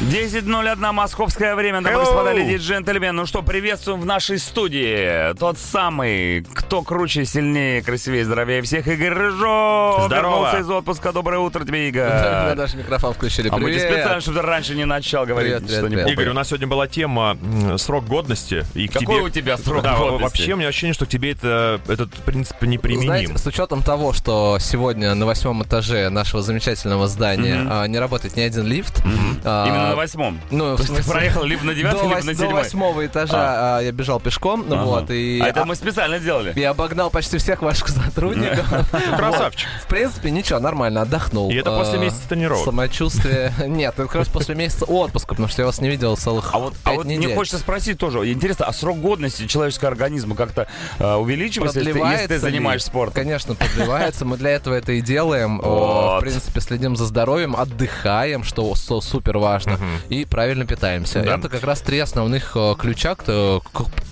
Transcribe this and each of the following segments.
10.01 московское время, дамы и господа, леди и джентльмены. Ну что, приветствуем в нашей студии тот самый, кто круче, сильнее, красивее, здоровее всех, Игорь Рыжов. Здорово. Вернулся из отпуска. Доброе утро тебе, Игорь. Да, даже микрофон включили. А мы тебе специально, чтобы ты раньше не начал говорить, Привет, привет, что не привет. попадет. Игорь, у нас сегодня была тема срок годности. И Какой тебе... у тебя срок Да, годности? Вообще, у меня ощущение, что к тебе это, этот принцип не применим. Знаете, с учетом того, что сегодня на восьмом этаже нашего замечательного здания а, не работает ни один лифт. а, Именно на восьмом. Ну, в То есть ты смысле, проехал либо на девятый, до, либо на до седьмой. восьмого этажа а, я бежал пешком, ну Ага. вот, и... А это а- мы специально сделали. Я обогнал почти всех ваших сотрудников. Красавчик. В принципе, ничего, нормально, отдохнул. И это после А, месяца тренировок. Самочувствие... Нет, это как раз после месяца отпуска, потому что я вас не видел целых А вот, а мне хочется спросить тоже, интересно, а срок годности человеческого организма как-то увеличивается, если ты, занимаешься спортом? Конечно, продлевается. Мы для этого это и делаем. В принципе, следим за здоровьем, отдыхаем, что супер важно, и правильно питаемся. Да. Это как раз три основных э, ключа к, к-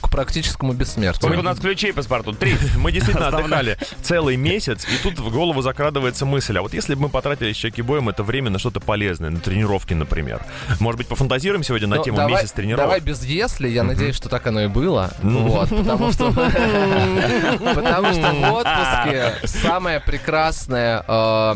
к практическому бессмертию. Сколько у нас ключей по спорту? Три. Мы действительно отдыхали целый месяц, и тут в голову закрадывается мысль, а вот если бы мы потратили с боем это время на что-то полезное, на тренировки, например. Может быть, пофантазируем сегодня на Ну, тему давай, месяц тренировок? Давай без если, я надеюсь, что так оно и было. Вот, потому что потому что в отпуске самое прекрасное э,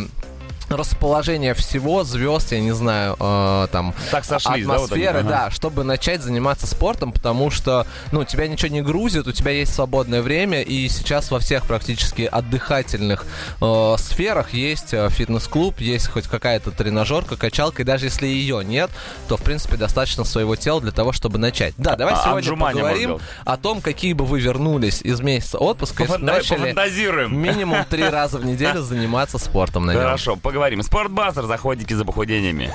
расположение всего, звезд, я не знаю, э, там, Так сошлись, да, вот они? атмосферы, Ага. да, чтобы начать заниматься спортом, потому что, ну, тебя ничего не грузит, у тебя есть свободное время, и сейчас во всех практически отдыхательных э, сферах есть э, фитнес-клуб, есть хоть какая-то тренажерка, качалка, и даже если ее нет, то, в принципе, достаточно своего тела для того, чтобы начать. Да, давай А, сегодня отжимания поговорим о том, какие бы вы вернулись из месяца отпуска, если Пофан- Давай начали минимум три раза в неделю заниматься спортом на нем. Хорошо, поговорим. Спортбастер, заходите за похудениями.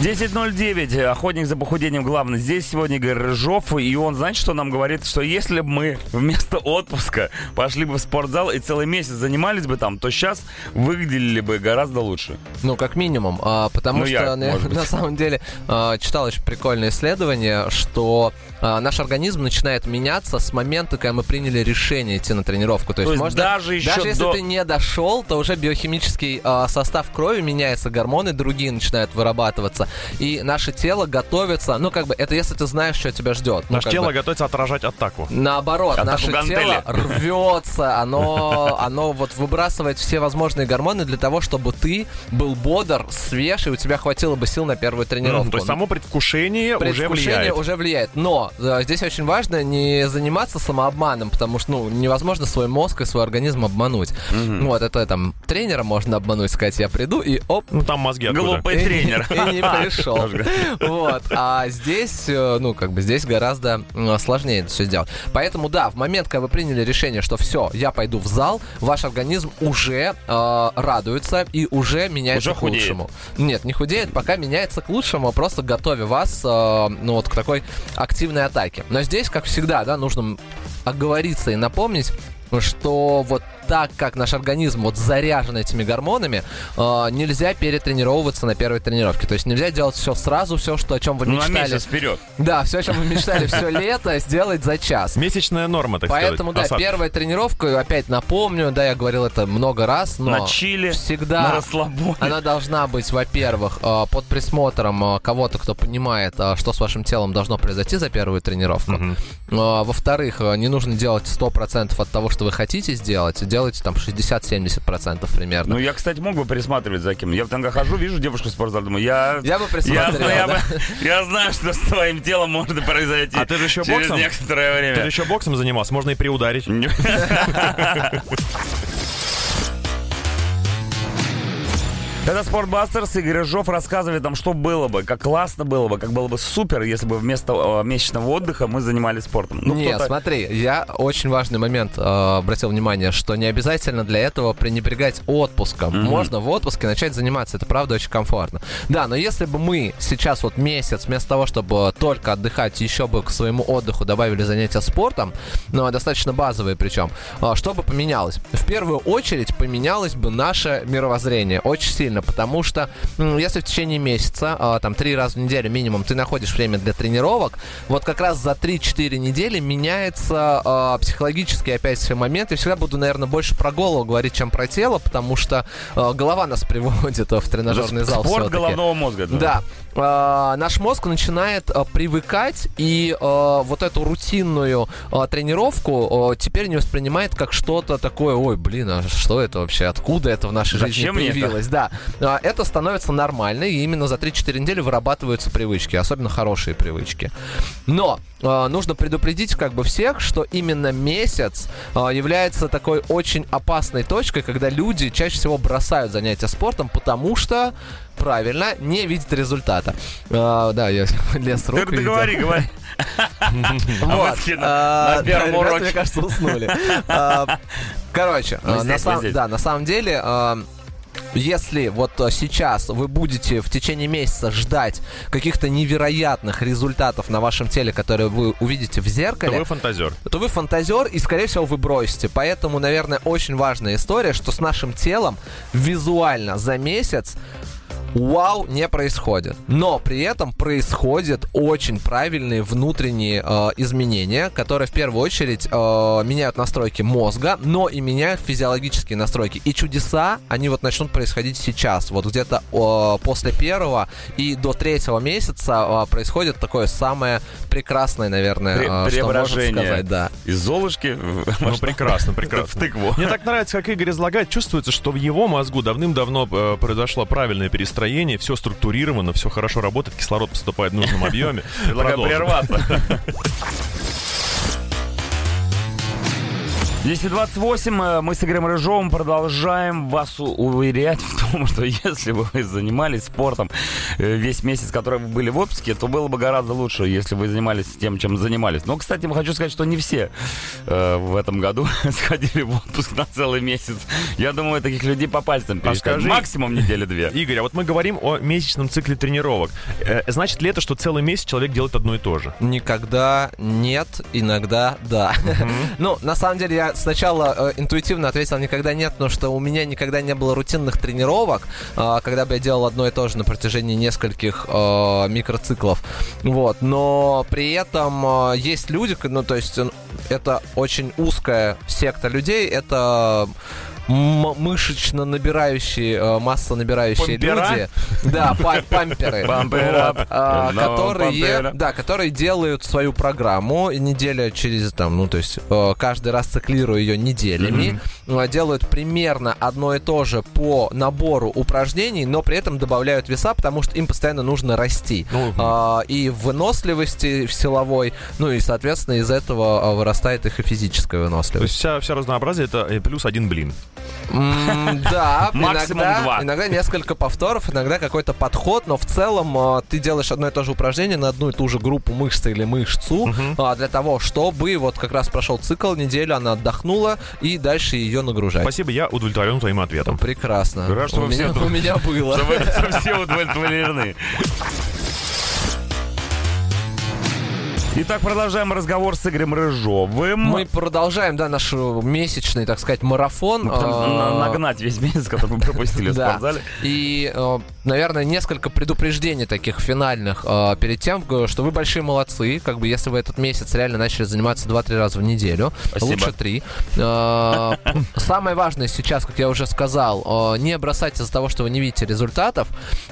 10.09. Охотник за похудением главный. Здесь сегодня Игорь Рыжов. И он, знаете, что нам говорит? Что если бы мы вместо отпуска пошли бы в спортзал и целый месяц занимались бы там, то сейчас выглядели бы гораздо лучше. Ну, как минимум. а, потому Ну, что я, на, на самом деле а, читал очень прикольное исследование, что а, наш организм начинает меняться с момента, когда мы приняли решение идти на тренировку. То есть, есть можно, даже еще если до- ты не дошел, то уже биохимический а, состав крови меняется, гормоны другие начинают вырабатываться. И наше тело готовится, ну, как бы, это если ты знаешь, что тебя ждет. Ну, Наше тело бы, готовится отражать атаку. Наоборот, Атаку наше гантели. тело рвется, оно, оно вот выбрасывает все возможные гормоны для того, чтобы ты был бодр, свеж, и у тебя хватило бы сил на первую тренировку. Мгм, То есть само предвкушение, уже Предвкушение влияет. уже влияет. Но э, здесь очень важно не заниматься самообманом, потому что ну, невозможно свой мозг и свой организм обмануть. Вот, это там тренера можно обмануть, сказать, я приду и оп, Ну там мозги откуда? Глупый тренер. и не пришел. Вот. А здесь, э, ну, как бы здесь гораздо сложнее это все сделать. Поэтому, да, в момент, когда вы приняли решение, что все, я пойду в зал, ваш организм уже э, радуется и уже меняется Уже к худеет. лучшему. Нет, не худеет, пока меняется к лучшему, просто готовя вас, э, ну, вот к такой активной атаке. Но здесь, как всегда, да, нужно оговориться и напомнить, что вот так как наш организм вот заряжен этими гормонами, э, нельзя перетренировываться на первой тренировке. То есть нельзя делать все сразу, все, что, о чем вы Ну, на мечтали. месяц вперед. Да, все, о чем вы мечтали все лето, сделать за час. Месячная норма, так Поэтому, сказать. да, осадка. первая тренировка, опять напомню, да, я говорил это много раз, но На чили, всегда на расслабоне. она должна быть, во-первых, э, под присмотром э, кого-то, кто понимает, э, что с вашим телом должно произойти за первую тренировку. Э, Во-вторых, э, не нужно делать 100% от того, что вы хотите сделать. Делайте там 60-70% примерно. Ну, я, кстати, мог бы присматривать за кем. Я в танго хожу, вижу девушку в спортзале, думаю, я... Я бы Я, присмотрел, я, да. бы- я знаю, что с твоим телом может произойти. А ты же еще через боксом? некоторое Ты же время. еще боксом занимался, можно и приударить. Это Спортбастерс, Игорь Рыжов рассказывает нам, что было бы, как классно было бы, как было бы супер, если бы вместо э, месячного отдыха мы занимались спортом. Ну, Не, кто-то- смотри, я очень важный момент э, обратил внимание, что не обязательно для этого пренебрегать отпуском. Можно в отпуске начать заниматься, это правда очень комфортно. Да, но если бы мы сейчас вот месяц, вместо того, чтобы только отдыхать, еще бы к своему отдыху добавили занятия спортом, ну, достаточно базовые причем, э, что бы поменялось? В первую очередь поменялось бы наше мировоззрение очень сильно. Сильно, потому что м, если в течение месяца, а, там, три раза в неделю минимум, ты находишь время для тренировок, вот как раз за 3-4 недели меняется а, психологический опять все момент. Я всегда буду, наверное, больше про голову говорить, чем про тело, потому что а, голова нас приводит в тренажерный зал Спорт головного мозга. Да. А, наш мозг начинает а, привыкать и а, вот эту рутинную а, тренировку а, теперь не воспринимает как что-то такое, ой, блин, а что это вообще, откуда это в нашей Зачем жизни это?» появилось? Да, А, это становится нормально, и именно за 3-4 недели вырабатываются привычки, особенно хорошие привычки. Но а, нужно предупредить как бы всех, что именно месяц а, является такой очень опасной точкой, когда люди чаще всего бросают занятия спортом, потому что правильно, не видят результата. А, да, я лез Ты, руку ты говори, говори. вот. на- А, первом уроке. мне кажется, уснули. А, Короче, да, на самом деле, а, если вот сейчас вы будете в течение месяца ждать каких-то невероятных результатов на вашем теле, которые вы увидите в То зеркале, вы фантазер. то вы фантазер и, скорее всего, вы бросите. Поэтому, наверное, очень важная история, что с нашим телом визуально за месяц вау не происходит. Но при этом происходят очень правильные внутренние э, изменения, которые в первую очередь э, меняют настройки мозга, но и меняют физиологические настройки. И чудеса, они вот начнут происходить сейчас. Вот где-то э, после первого и до третьего месяца э, происходит такое самое прекрасное, наверное, Пре- э, что можно преображение. сказать. Да. Из Золушки в- Ну, прекрасно, в прекрасно. тыкву. Мне так нравится, как Игорь излагает. Чувствуется, что в его мозгу давным-давно э, произошло правильное перестроение, все структурировано, все хорошо работает, кислород поступает в нужном объеме. Предлагаю прерваться. 10.28, э, мы с Игорем Рыжовым продолжаем вас уверять в том, что если бы вы занимались спортом э, весь месяц, который вы были в отпуске, то было бы гораздо лучше, если вы занимались тем, чем занимались. Но, кстати, хочу сказать, что не все э, в этом году сходили в отпуск на целый месяц. Я думаю, таких людей по пальцам А пересчитать. скажи- Максимум недели две. Игорь, а вот мы говорим о месячном цикле тренировок. Э, значит ли это, что целый месяц человек делает одно и то же? Никогда нет, иногда да. Ну, на самом деле, я сначала э, интуитивно ответил никогда нет, потому что у меня никогда не было рутинных тренировок, а, когда бы я делал одно и то же на протяжении нескольких э, микроциклов. Вот. Но при этом э, есть люди, ну, то есть э, это очень узкая секта людей, это мышечно набирающие, э, масса набирающие люди. Да, па- памперы. А, которые, да, которые делают свою программу неделя через там, ну то есть э, каждый раз циклируя ее неделями, делают примерно одно и то же по набору упражнений, но при этом добавляют веса, потому что им постоянно нужно расти Ну, А, и в выносливости в силовой, ну и соответственно из этого а, вырастает их и физическая То выносливость. есть вся, вся разнообразие это э, плюс один блин. Да, иногда, два. иногда несколько повторов, иногда какой-то подход, но в целом а, ты делаешь одно и то же упражнение на одну и ту же группу мышц или мышцу а, для того, чтобы вот как раз прошел цикл, неделю она отдохнула и дальше ее нагружать. Спасибо, я удовлетворен твоим ответом. Прекрасно. Рад, что у, вы меня, все у меня было. Что вы все удовлетворены. Итак, продолжаем разговор с Игорем Рыжовым. Мы продолжаем, да, наш э, месячный, так сказать, марафон. А, нагнать весь месяц, который мы пропустили в спортзале. И, э, наверное, несколько предупреждений таких финальных э, перед тем, э, что вы большие молодцы. Как бы, если вы этот месяц реально начали заниматься 2-3 раза в неделю, лучше 3. Самое важное сейчас, как я уже сказал, э, не бросать из-за того, что вы не видите результатов,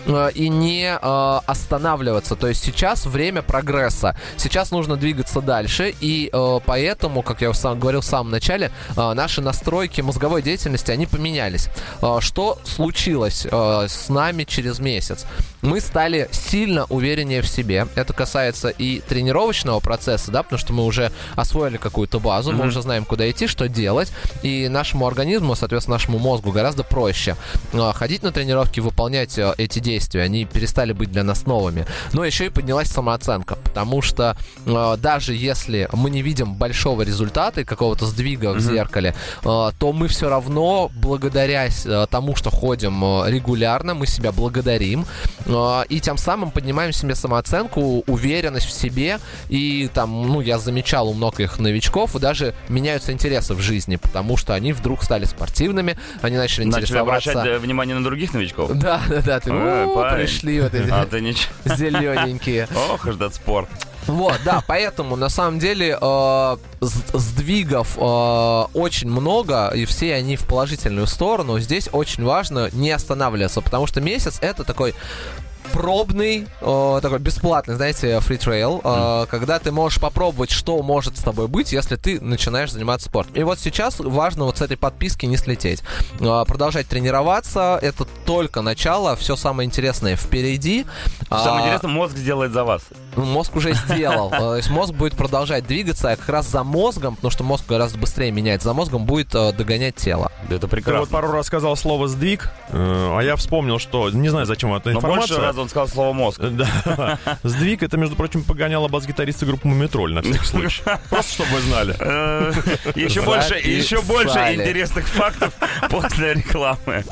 э, и не э, останавливаться. То есть сейчас время прогресса. Сейчас нужно двигаться дальше, и э, поэтому, как я сам говорил в самом начале, э, наши настройки мозговой деятельности, они поменялись. Э, Что случилось э, с нами через месяц? Мы стали сильно увереннее в себе. Это касается и тренировочного процесса, да, потому что мы уже освоили какую-то базу, мы уже знаем, куда идти, что делать, и нашему организму, соответственно, нашему мозгу гораздо проще э, ходить на тренировки, выполнять э, эти действия. Они перестали быть для нас новыми. Но еще и поднялась самооценка, потому что э, даже если мы не видим большого результата и какого-то сдвига в зеркале, э, то мы все равно, благодаря э, тому, что ходим регулярно, мы себя благодарим, а, и тем самым поднимаем себе самооценку, уверенность в себе, и там, ну, я замечал у многих новичков, и даже меняются интересы в жизни, потому что они вдруг стали спортивными, они начали Начали интересоваться... обращать э, внимание на других новичков? Да, да, да, ты, Ой, «О, парень. пришли вот эти А ты ничего. зелененькие. Ох, этот спорт. Вот, да, поэтому на самом деле э, сдвигов э, очень много, и все они в положительную сторону. Здесь очень важно не останавливаться, потому что месяц это такой пробный, э, такой бесплатный, знаете, free trail, э, когда ты можешь попробовать, что может с тобой быть, если ты начинаешь заниматься спортом. И вот сейчас важно вот с этой подписки не слететь. Э, продолжать тренироваться, это только начало, все самое интересное впереди. Самое А, интересное, мозг сделает за вас. Ну, Мозг уже сделал. Э, То есть мозг будет продолжать двигаться, а как раз за мозгом, потому что мозг гораздо быстрее меняется, за мозгом будет э, догонять тело. Это Ты вот прекрасно. пару раз сказал слово «сдвиг», э, а я вспомнил, что... Не знаю, зачем эта Но больше информация. раз он сказал слово мозг. Да. Сдвиг это, между прочим, погоняло бас-гитариста группы Мумитроль на всякий случай. Просто чтобы вы знали. Еще больше, еще больше Записали. интересных фактов после рекламы.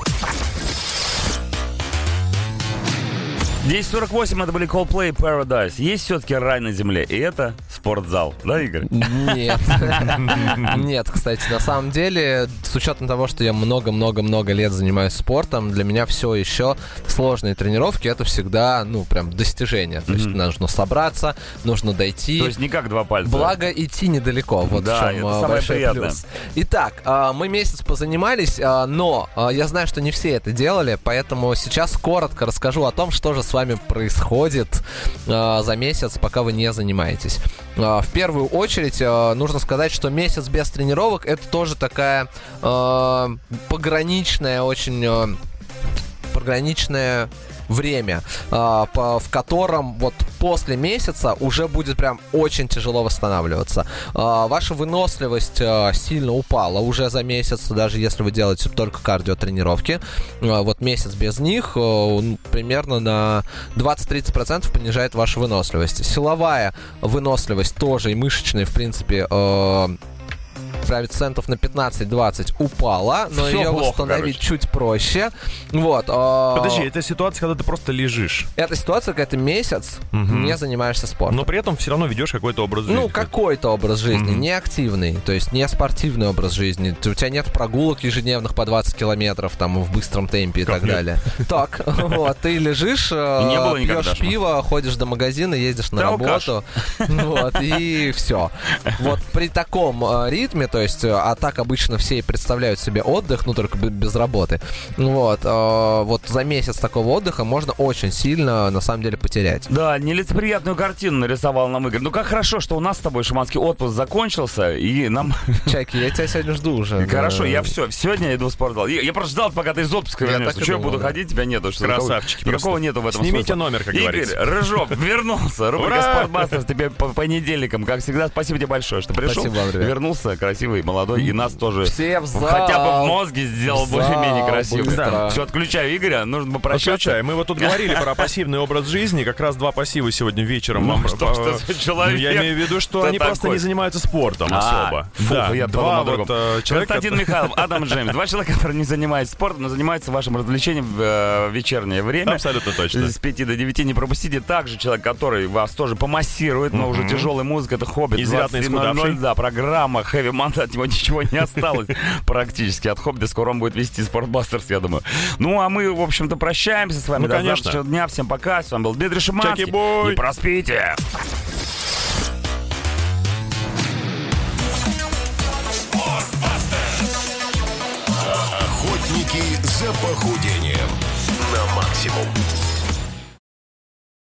10.48 это были Coldplay Paradise. Есть все-таки рай на земле, и это спортзал. Да, Игорь? Нет. Нет, кстати, на самом деле, с учетом того, что я много-много-много лет занимаюсь спортом, для меня все еще сложные тренировки это всегда, ну, прям достижение. То есть нужно собраться, нужно дойти. То есть не как два пальца. Благо идти недалеко, вот Да, в чем это а, самое большой приятное. плюс. Итак, а, мы месяц позанимались, а, но я знаю, что не все это делали, поэтому сейчас коротко расскажу о том, что же с вами происходит за месяц, пока вы не занимаетесь. А, В первую очередь а, нужно сказать, что месяц без тренировок это тоже такая а, пограничная, очень пограничное время, а, в котором вот после месяца уже будет прям очень тяжело восстанавливаться. А, Ваша выносливость а, сильно упала уже за месяц, даже если вы делаете только кардиотренировки. Вот месяц без них примерно на 20-30% понижает вашу выносливость. Силовая выносливость тоже и мышечная, в принципе, коэффициентов на 15-20 упала, но Всё ее плохо, восстановить короче. чуть проще. Вот. а, Подожди, это ситуация, когда ты просто лежишь. Это ситуация, когда ты месяц Мгм. не занимаешься спортом. Но при этом все равно ведешь какой-то образ жизни. Ну, какой-то образ жизни, Мгм. не активный, то есть не спортивный образ жизни. У тебя нет прогулок ежедневных по 20 километров там в быстром темпе и Как так нет? далее. Так, вот, ты лежишь, э, пьешь пиво, ходишь до магазина, ездишь на работу, вот, и все. Вот при таком э, ритме, то есть, э, а так обычно все и представляют себе отдых, ну, только без работы, вот, э, вот за месяц такого отдыха можно очень сильно, на самом деле, потерять. Да, нелицеприятную картину нарисовал нам Игорь. Ну как хорошо, что у нас с тобой шаманский отпуск закончился, и нам... Чайки, я тебя сегодня жду уже. Хорошо, я все, сегодня иду в спортзал. Я, я просто ждал, пока ты из отпуска Я вернешься. Что я буду ходить, тебя нету. Красавчики Никакого, нету в этом Снимите номер, как Игорь говорится. Рыжов вернулся. Рубрика Ура! «Спортбастер» тебе по понедельникам. Как всегда, спасибо тебе большое, что пришел. Спасибо вам, ребят. Красивый, молодой, и нас тоже Все в зал. хотя бы в мозге сделал В более-менее красивым. быстро. Все, отключаю Игоря, нужно попрощаться. Отключай. Мы вот тут говорили про пассивный образ жизни. Как раз два пассива сегодня вечером. Ну, вам что по- ж ты за человек? Я имею в виду, что они просто такой? не занимаются спортом А, особо. фу, да, я подумал два о другом. вот э, человека... Константин Михайлов, Адам Джеймс. Два человека, которые не занимаются спортом, но занимаются вашим развлечением в э, вечернее время. Абсолютно точно. С 5 до 9 не пропустите. Также человек, который вас тоже помассирует, но уже тяжелая музыка, это хоббит. Изрядно 23:00, исхудавший. Да, программа Heavy Monday, от него ничего не осталось практически. От хоббита скоро он будет вести Спортбастерс, я думаю. Ну, а мы, в общем-то, прощаемся с вами Ну, до конечно. завтрашнего дня. Всем пока. С вами был Дмитрий Шиманский. Чаки-бой. Не проспите. Охотники за похудением на максимум.